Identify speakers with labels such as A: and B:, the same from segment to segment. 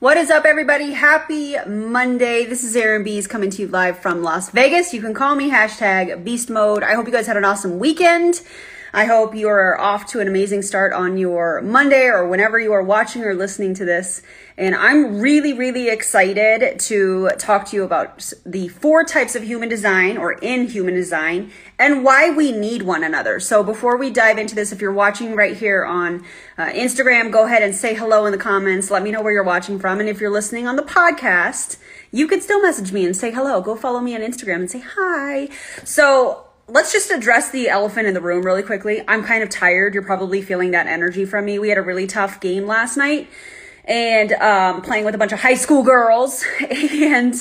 A: What is up, everybody? Happy Monday. This is Erin Biest coming to you live from Las Vegas. You can call me hashtag beast mode. I hope you guys had an awesome weekend. I hope you are off to an amazing start on your Monday or whenever you are watching or listening to this. And I'm really, really excited to talk to you about the four types of human design or in human design and why we need one another. So before we dive into this, if you're watching right here on uh, Instagram, go ahead and say hello in the comments. Let me know where you're watching from. And if you're listening on the podcast, you could still message me and say hello. Go follow me on Instagram and say hi. So let's just address the elephant in the room really quickly. I'm kind of tired. You're probably feeling that energy from me. We had a really tough game last night and um, playing with a bunch of high school girls, and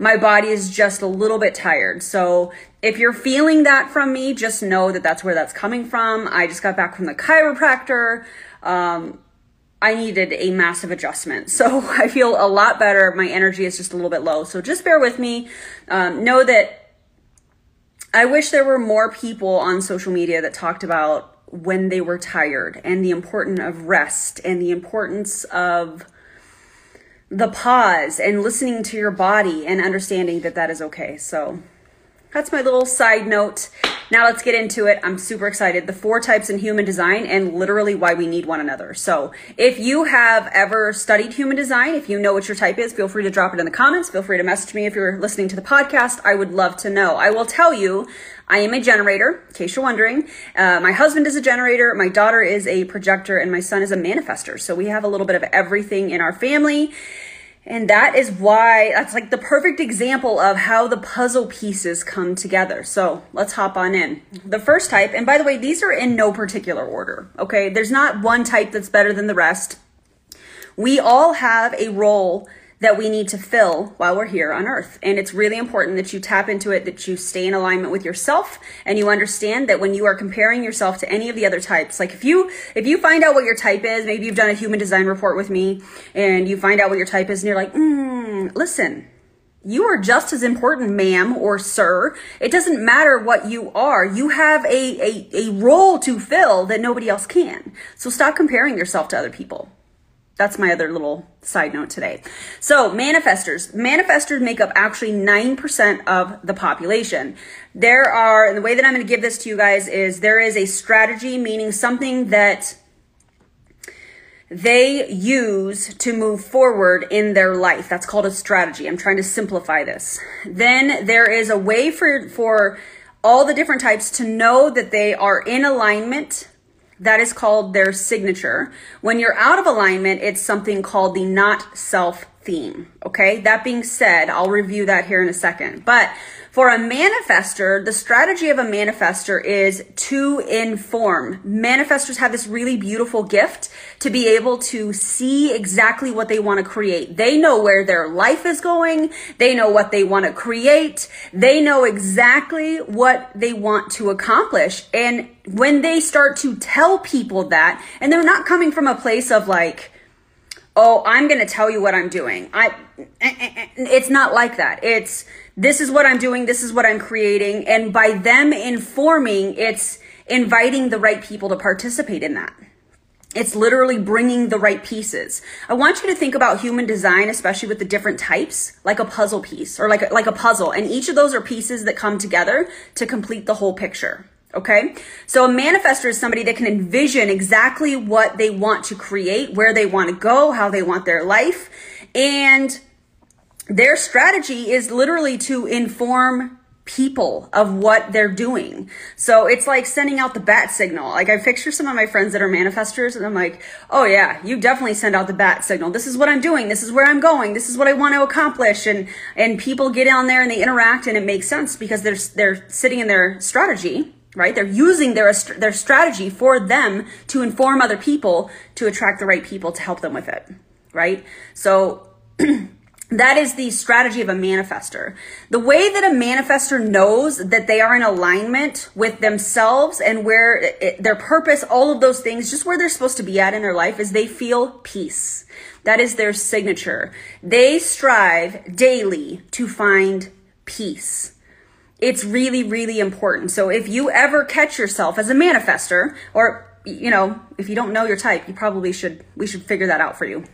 A: my body is just a little bit tired. So if you're feeling that from me, just know that that's where that's coming from. I just got back from the chiropractor. Um, I needed a massive adjustment. So I feel a lot better. My energy is just a little bit low. So just bear with me. Um, know that I wish there were more people on social media that talked about when they were tired and the importance of rest and the importance of the pause and listening to your body and understanding that that is okay. So that's my little side note. Now let's get into it. I'm super excited. The four types in human design and literally why we need one another. So if you have ever studied human design, if you know what your type is, feel free to drop it in the comments. Feel free to message me if you're listening to the podcast. I would love to know. I will tell you, I am a generator, in case you're wondering. Uh, my husband is a generator, my daughter is a projector, and my son is a manifestor. So we have a little bit of everything in our family. And that is why that's like the perfect example of how the puzzle pieces come together. So let's hop on in. The first type, and by the way, these are in no particular order, okay? There's not one type that's better than the rest. We all have a role that we need to fill while we're here on earth. And it's really important that you tap into it, that you stay in alignment with yourself and you understand that when you are comparing yourself to any of the other types, like if you, if you find out what your type is, maybe you've done a human design report with me and you find out what your type is and you're like, mm, listen, you are just as important, ma'am or sir. It doesn't matter what you are. You have a, a, a role to fill that nobody else can. So stop comparing yourself to other people. That's my other little side note today. So, manifestors. Manifestors make up actually 9% of the population. There are, and the way that I'm going to give this to you guys is there is a strategy, meaning something that they use to move forward in their life. That's called a strategy. I'm trying to simplify this. Then there is a way for, for all the different types to know that they are in alignment that is called their signature. When you're out of alignment, it's something called the not self theme. Okay. That being said, I'll review that here in a second. But for a manifestor, the strategy of a manifestor is to inform. Manifestors have this really beautiful gift to be able to see exactly what they want to create. They know where their life is going. They know what they want to create. They know exactly what they want to accomplish. And when they start to tell people that, and they're not coming from a place of like, oh, I'm going to tell you what I'm doing. I, eh, eh, eh, it's not like that. It's, this is what I'm doing. This is what I'm creating. And by them informing, it's inviting the right people to participate in that. It's literally bringing the right pieces. I want you to think about human design, especially with the different types, like a puzzle piece or like like a puzzle. And each of those are pieces that come together to complete the whole picture. Okay. So a manifestor is somebody that can envision exactly what they want to create, where they want to go, how they want their life. And their strategy is literally to inform people of what they're doing. So it's like sending out the bat signal. Like I picture some of my friends that are manifestors and I'm like, oh yeah, you definitely send out the bat signal. This is what I'm doing. This is where I'm going. This is what I want to accomplish. And, and people get on there and they interact and it makes sense because they're, they're sitting in their strategy right? They're using their, their strategy for them to inform other people to attract the right people to help them with it, right? So that is the strategy of a manifestor. The way that a manifestor knows that they are in alignment with themselves and where it, their purpose, all of those things, just where they're supposed to be at in their life is they feel peace. That is their signature. They strive daily to find peace it's really, really important. So if you ever catch yourself as a manifestor, or, you know, if you don't know your type, you probably should, we should figure that out for you.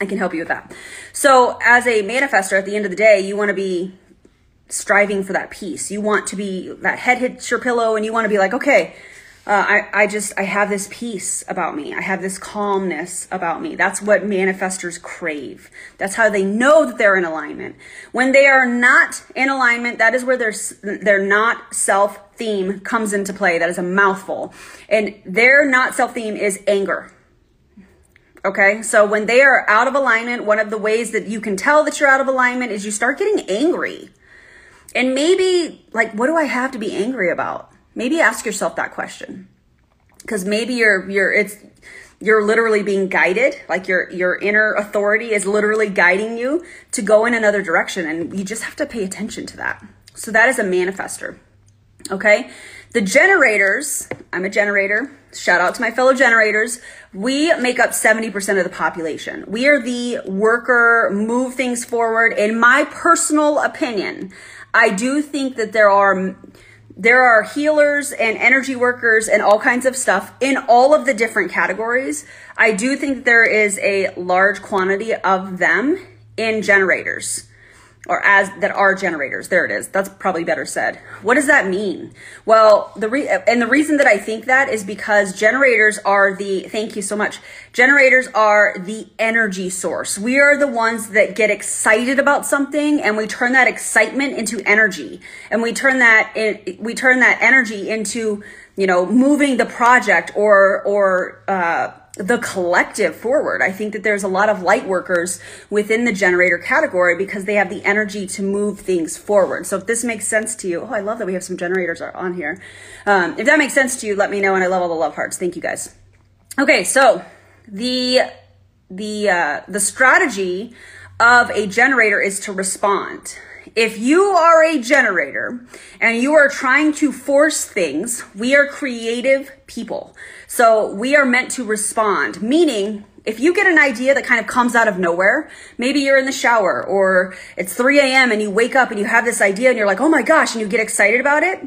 A: I can help you with that. So, as a manifestor, at the end of the day, you want to be striving for that peace. You want to be that head hits your pillow and you want to be like, okay, uh, I, I just, I have this peace about me. I have this calmness about me. That's what manifestors crave. That's how they know that they're in alignment. When they are not in alignment, that is where their, their not self theme comes into play. That is a mouthful. And their not self theme is anger. Okay. So when they are out of alignment, one of the ways that you can tell that you're out of alignment is you start getting angry. And maybe, like, what do I have to be angry about? Maybe ask yourself that question. Because maybe you're, you're, it's, you're literally being guided, like your, your inner authority is literally guiding you to go in another direction. And you just have to pay attention to that. So that is a manifestor. Okay. The generators, I'm a generator. Shout out to my fellow generators. We make up 70% of the population. We are the worker, move things forward. In my personal opinion, I do think that there are there are healers and energy workers and all kinds of stuff in all of the different categories. I do think there is a large quantity of them in generators or as that are generators. There it is. That's probably better said. What does that mean? Well, the re- and the reason that I think that is because generators are the thank you so much. Generators are the energy source. We are the ones that get excited about something and we turn that excitement into energy. And we turn that in, we turn that energy into, you know, moving the project or or uh the collective forward. I think that there's a lot of light workers within the generator category because they have the energy to move things forward. So if this makes sense to you, oh, I love that we have some generators on here. Um, if that makes sense to you, let me know. And I love all the love hearts. Thank you guys. Okay, so the the uh, the strategy of a generator is to respond. If you are a generator and you are trying to force things, we are creative people. So we are meant to respond, meaning if you get an idea that kind of comes out of nowhere, maybe you're in the shower or it's 3 a.m. and you wake up and you have this idea and you're like, oh my gosh, and you get excited about it.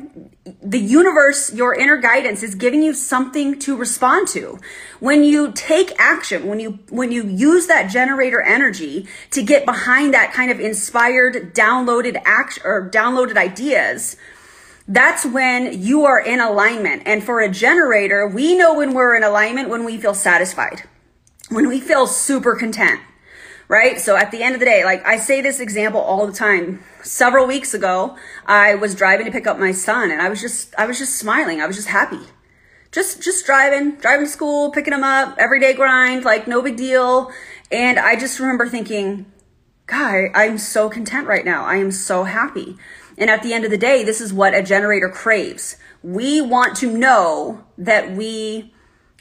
A: The universe, your inner guidance is giving you something to respond to. When you take action, when you, when you use that generator energy to get behind that kind of inspired, downloaded action or downloaded ideas, that's when you are in alignment. And for a generator, we know when we're in alignment when we feel satisfied when we feel super content, right? So at the end of the day, like I say this example all the time. Several weeks ago, I was driving to pick up my son and I was just, I was just smiling. I was just happy. Just, just driving, driving to school, picking him up, everyday grind, like no big deal. And I just remember thinking, God, I'm so content right now. I am so happy. And at the end of the day, this is what a generator craves. We want to know that we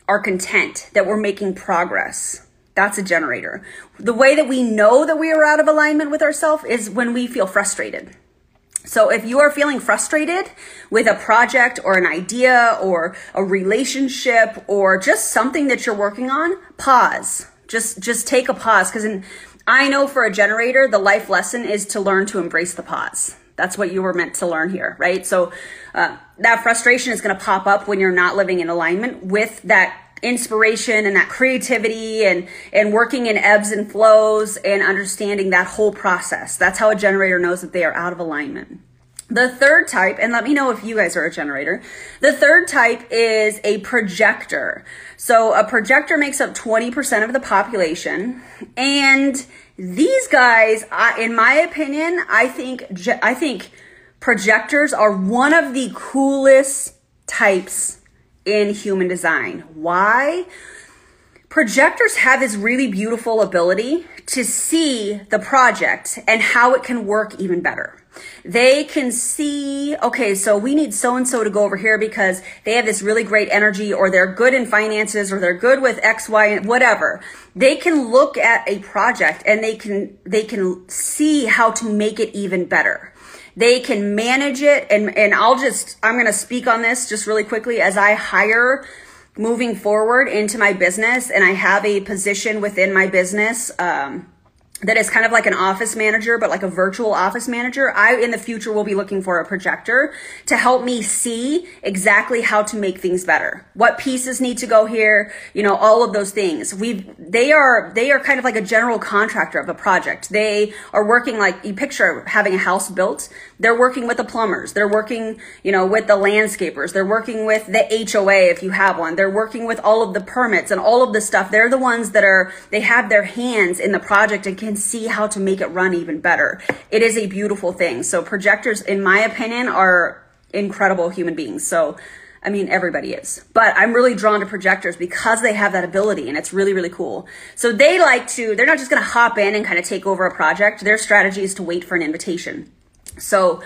A: are content, that we're making progress. That's a generator. The way that we know that we are out of alignment with ourselves is when we feel frustrated. So if you are feeling frustrated with a project or an idea or a relationship or just something that you're working on, pause. Just just take a pause because I know for a generator, the life lesson is to learn to embrace the pause. That's what you were meant to learn here, right? So uh, that frustration is going to pop up when you're not living in alignment with that inspiration and that creativity and and working in ebbs and flows and understanding that whole process. That's how a generator knows that they are out of alignment. The third type, and let me know if you guys are a generator. The third type is a projector. So a projector makes up 20% of the population and these guys, in my opinion, I think I think projectors are one of the coolest types in human design. Why? Projectors have this really beautiful ability to see the project and how it can work even better. They can see, okay, so we need so and so to go over here because they have this really great energy or they're good in finances or they're good with X, Y, and whatever. They can look at a project and they can, they can see how to make it even better. They can manage it and, and I'll just, I'm going to speak on this just really quickly as I hire moving forward into my business and I have a position within my business, um, that is kind of like an office manager, but like a virtual office manager. I, in the future, will be looking for a projector to help me see exactly how to make things better. What pieces need to go here, you know, all of those things. We've, they are, they are kind of like a general contractor of a project. They are working like, you picture having a house built. They're working with the plumbers. They're working, you know, with the landscapers. They're working with the HOA if you have one. They're working with all of the permits and all of the stuff. They're the ones that are, they have their hands in the project and can can see how to make it run even better. It is a beautiful thing. So projectors, in my opinion, are incredible human beings. So, I mean, everybody is, but I'm really drawn to projectors because they have that ability and it's really, really cool. So they like to, they're not just going to hop in and kind of take over a project. Their strategy is to wait for an invitation. So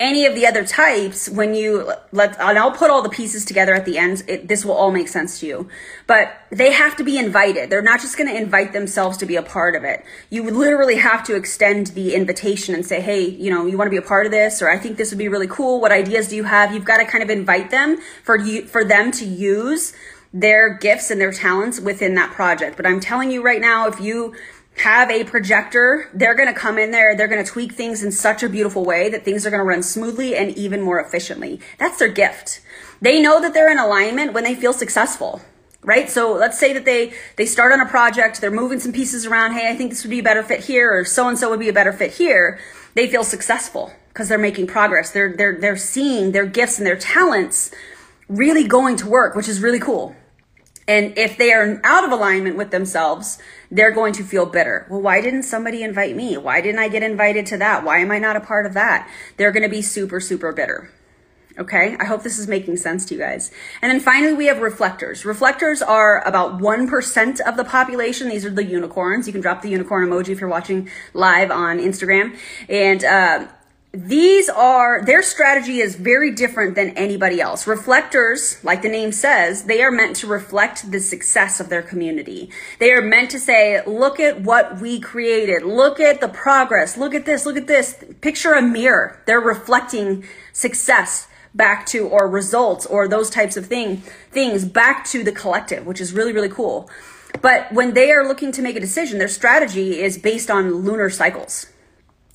A: any of the other types, when you let, and I'll put all the pieces together at the end, it, this will all make sense to you. But they have to be invited. They're not just going to invite themselves to be a part of it. You would literally have to extend the invitation and say, hey, you know, you want to be a part of this, or I think this would be really cool. What ideas do you have? You've got to kind of invite them for you, for them to use their gifts and their talents within that project. But I'm telling you right now, if you have a projector, they're going to come in there, they're going to tweak things in such a beautiful way that things are going to run smoothly and even more efficiently. That's their gift. They know that they're in alignment when they feel successful. Right? So let's say that they they start on a project, they're moving some pieces around, hey, I think this would be a better fit here or so and so would be a better fit here. They feel successful because they're making progress. They're they're they're seeing their gifts and their talents really going to work, which is really cool. And if they are out of alignment with themselves, they're going to feel bitter. Well, why didn't somebody invite me? Why didn't I get invited to that? Why am I not a part of that? They're going to be super, super bitter. Okay, I hope this is making sense to you guys. And then finally, we have reflectors. Reflectors are about 1% of the population. These are the unicorns. You can drop the unicorn emoji if you're watching live on Instagram. And, uh, these are their strategy is very different than anybody else. Reflectors, like the name says, they are meant to reflect the success of their community. They are meant to say, look at what we created. Look at the progress. Look at this. Look at this. Picture a mirror. They're reflecting success back to or results or those types of thing things back to the collective, which is really really cool. But when they are looking to make a decision, their strategy is based on lunar cycles.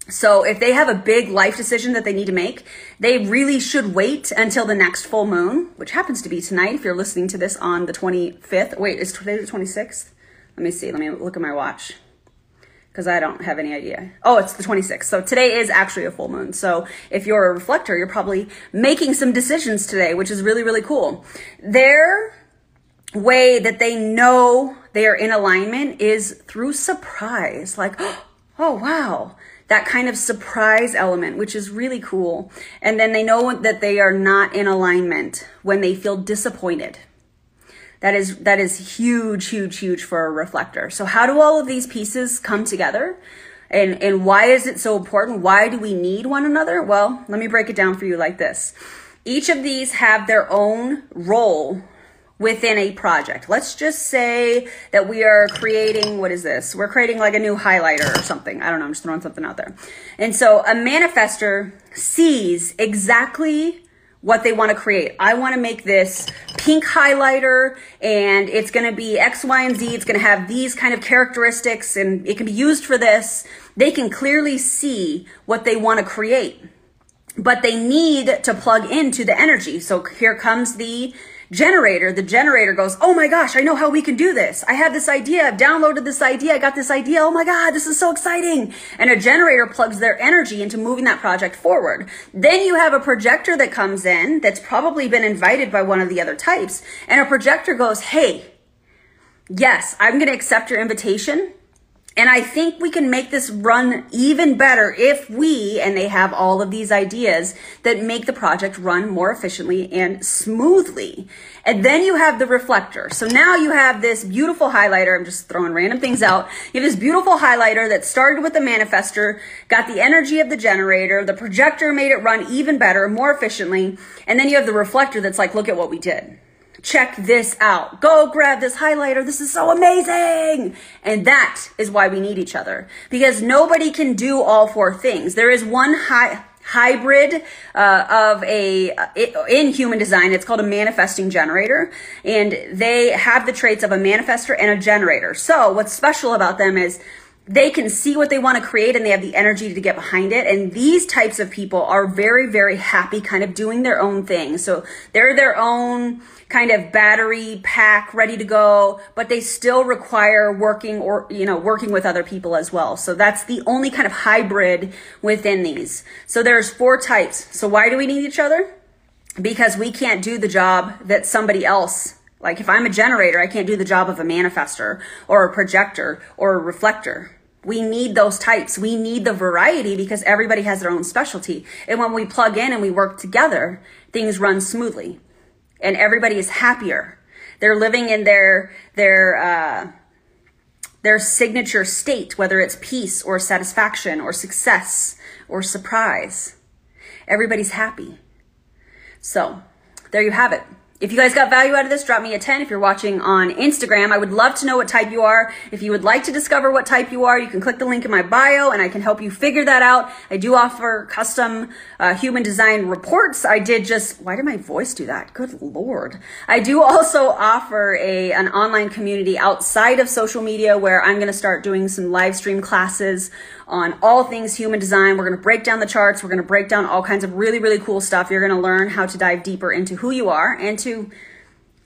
A: So if they have a big life decision that they need to make, they really should wait until the next full moon, which happens to be tonight if you're listening to this on the 25th. Wait, is today the 26th? Let me see. Let me look at my watch because I don't have any idea. Oh, it's the 26th. So today is actually a full moon. So if you're a reflector, you're probably making some decisions today, which is really, really cool. Their way that they know they are in alignment is through surprise. Like, oh, wow that kind of surprise element, which is really cool. And then they know that they are not in alignment when they feel disappointed. That is, that is huge, huge, huge for a reflector. So how do all of these pieces come together? And, and why is it so important? Why do we need one another? Well, let me break it down for you like this. Each of these have their own role within a project. Let's just say that we are creating, what is this? We're creating like a new highlighter or something. I don't know. I'm just throwing something out there. And so a manifestor sees exactly what they want to create. I want to make this pink highlighter and it's going to be X, Y, and Z. It's going to have these kind of characteristics and it can be used for this. They can clearly see what they want to create, but they need to plug into the energy. So here comes the generator, the generator goes, Oh my gosh, I know how we can do this. I have this idea. I've downloaded this idea. I got this idea. Oh my God, this is so exciting. And a generator plugs their energy into moving that project forward. Then you have a projector that comes in that's probably been invited by one of the other types. And a projector goes, Hey, yes, I'm going to accept your invitation. And I think we can make this run even better if we, and they have all of these ideas that make the project run more efficiently and smoothly. And then you have the reflector. So now you have this beautiful highlighter. I'm just throwing random things out. You have this beautiful highlighter that started with the manifestor, got the energy of the generator. The projector made it run even better, more efficiently. And then you have the reflector that's like, look at what we did check this out. Go grab this highlighter. This is so amazing. And that is why we need each other because nobody can do all four things. There is one hybrid uh, of a in human design it's called a manifesting generator and they have the traits of a manifestor and a generator so what's special about them is they can see what they want to create and they have the energy to get behind it. And these types of people are very, very happy kind of doing their own thing. So they're their own kind of battery pack ready to go, but they still require working or, you know, working with other people as well. So that's the only kind of hybrid within these. So there's four types. So why do we need each other? Because we can't do the job that somebody else like if I'm a generator, I can't do the job of a manifestor or a projector or a reflector. We need those types. We need the variety because everybody has their own specialty. And when we plug in and we work together, things run smoothly and everybody is happier. They're living in their, their, uh, their signature state, whether it's peace or satisfaction or success or surprise. Everybody's happy. So there you have it. If you guys got value out of this, drop me a 10. If you're watching on Instagram, I would love to know what type you are. If you would like to discover what type you are, you can click the link in my bio and I can help you figure that out. I do offer custom uh, human design reports. I did just, why did my voice do that? Good Lord. I do also offer a, an online community outside of social media where I'm going to start doing some live stream classes on all things human design. We're going to break down the charts. We're going to break down all kinds of really, really cool stuff. You're going to learn how to dive deeper into who you are and to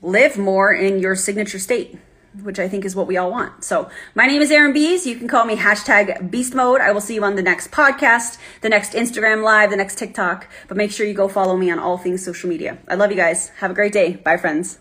A: live more in your signature state, which I think is what we all want. So my name is Erin Biest. You can call me hashtag beast mode. I will see you on the next podcast, the next Instagram live, the next TikTok, but make sure you go follow me on all things social media. I love you guys. Have a great day. Bye friends.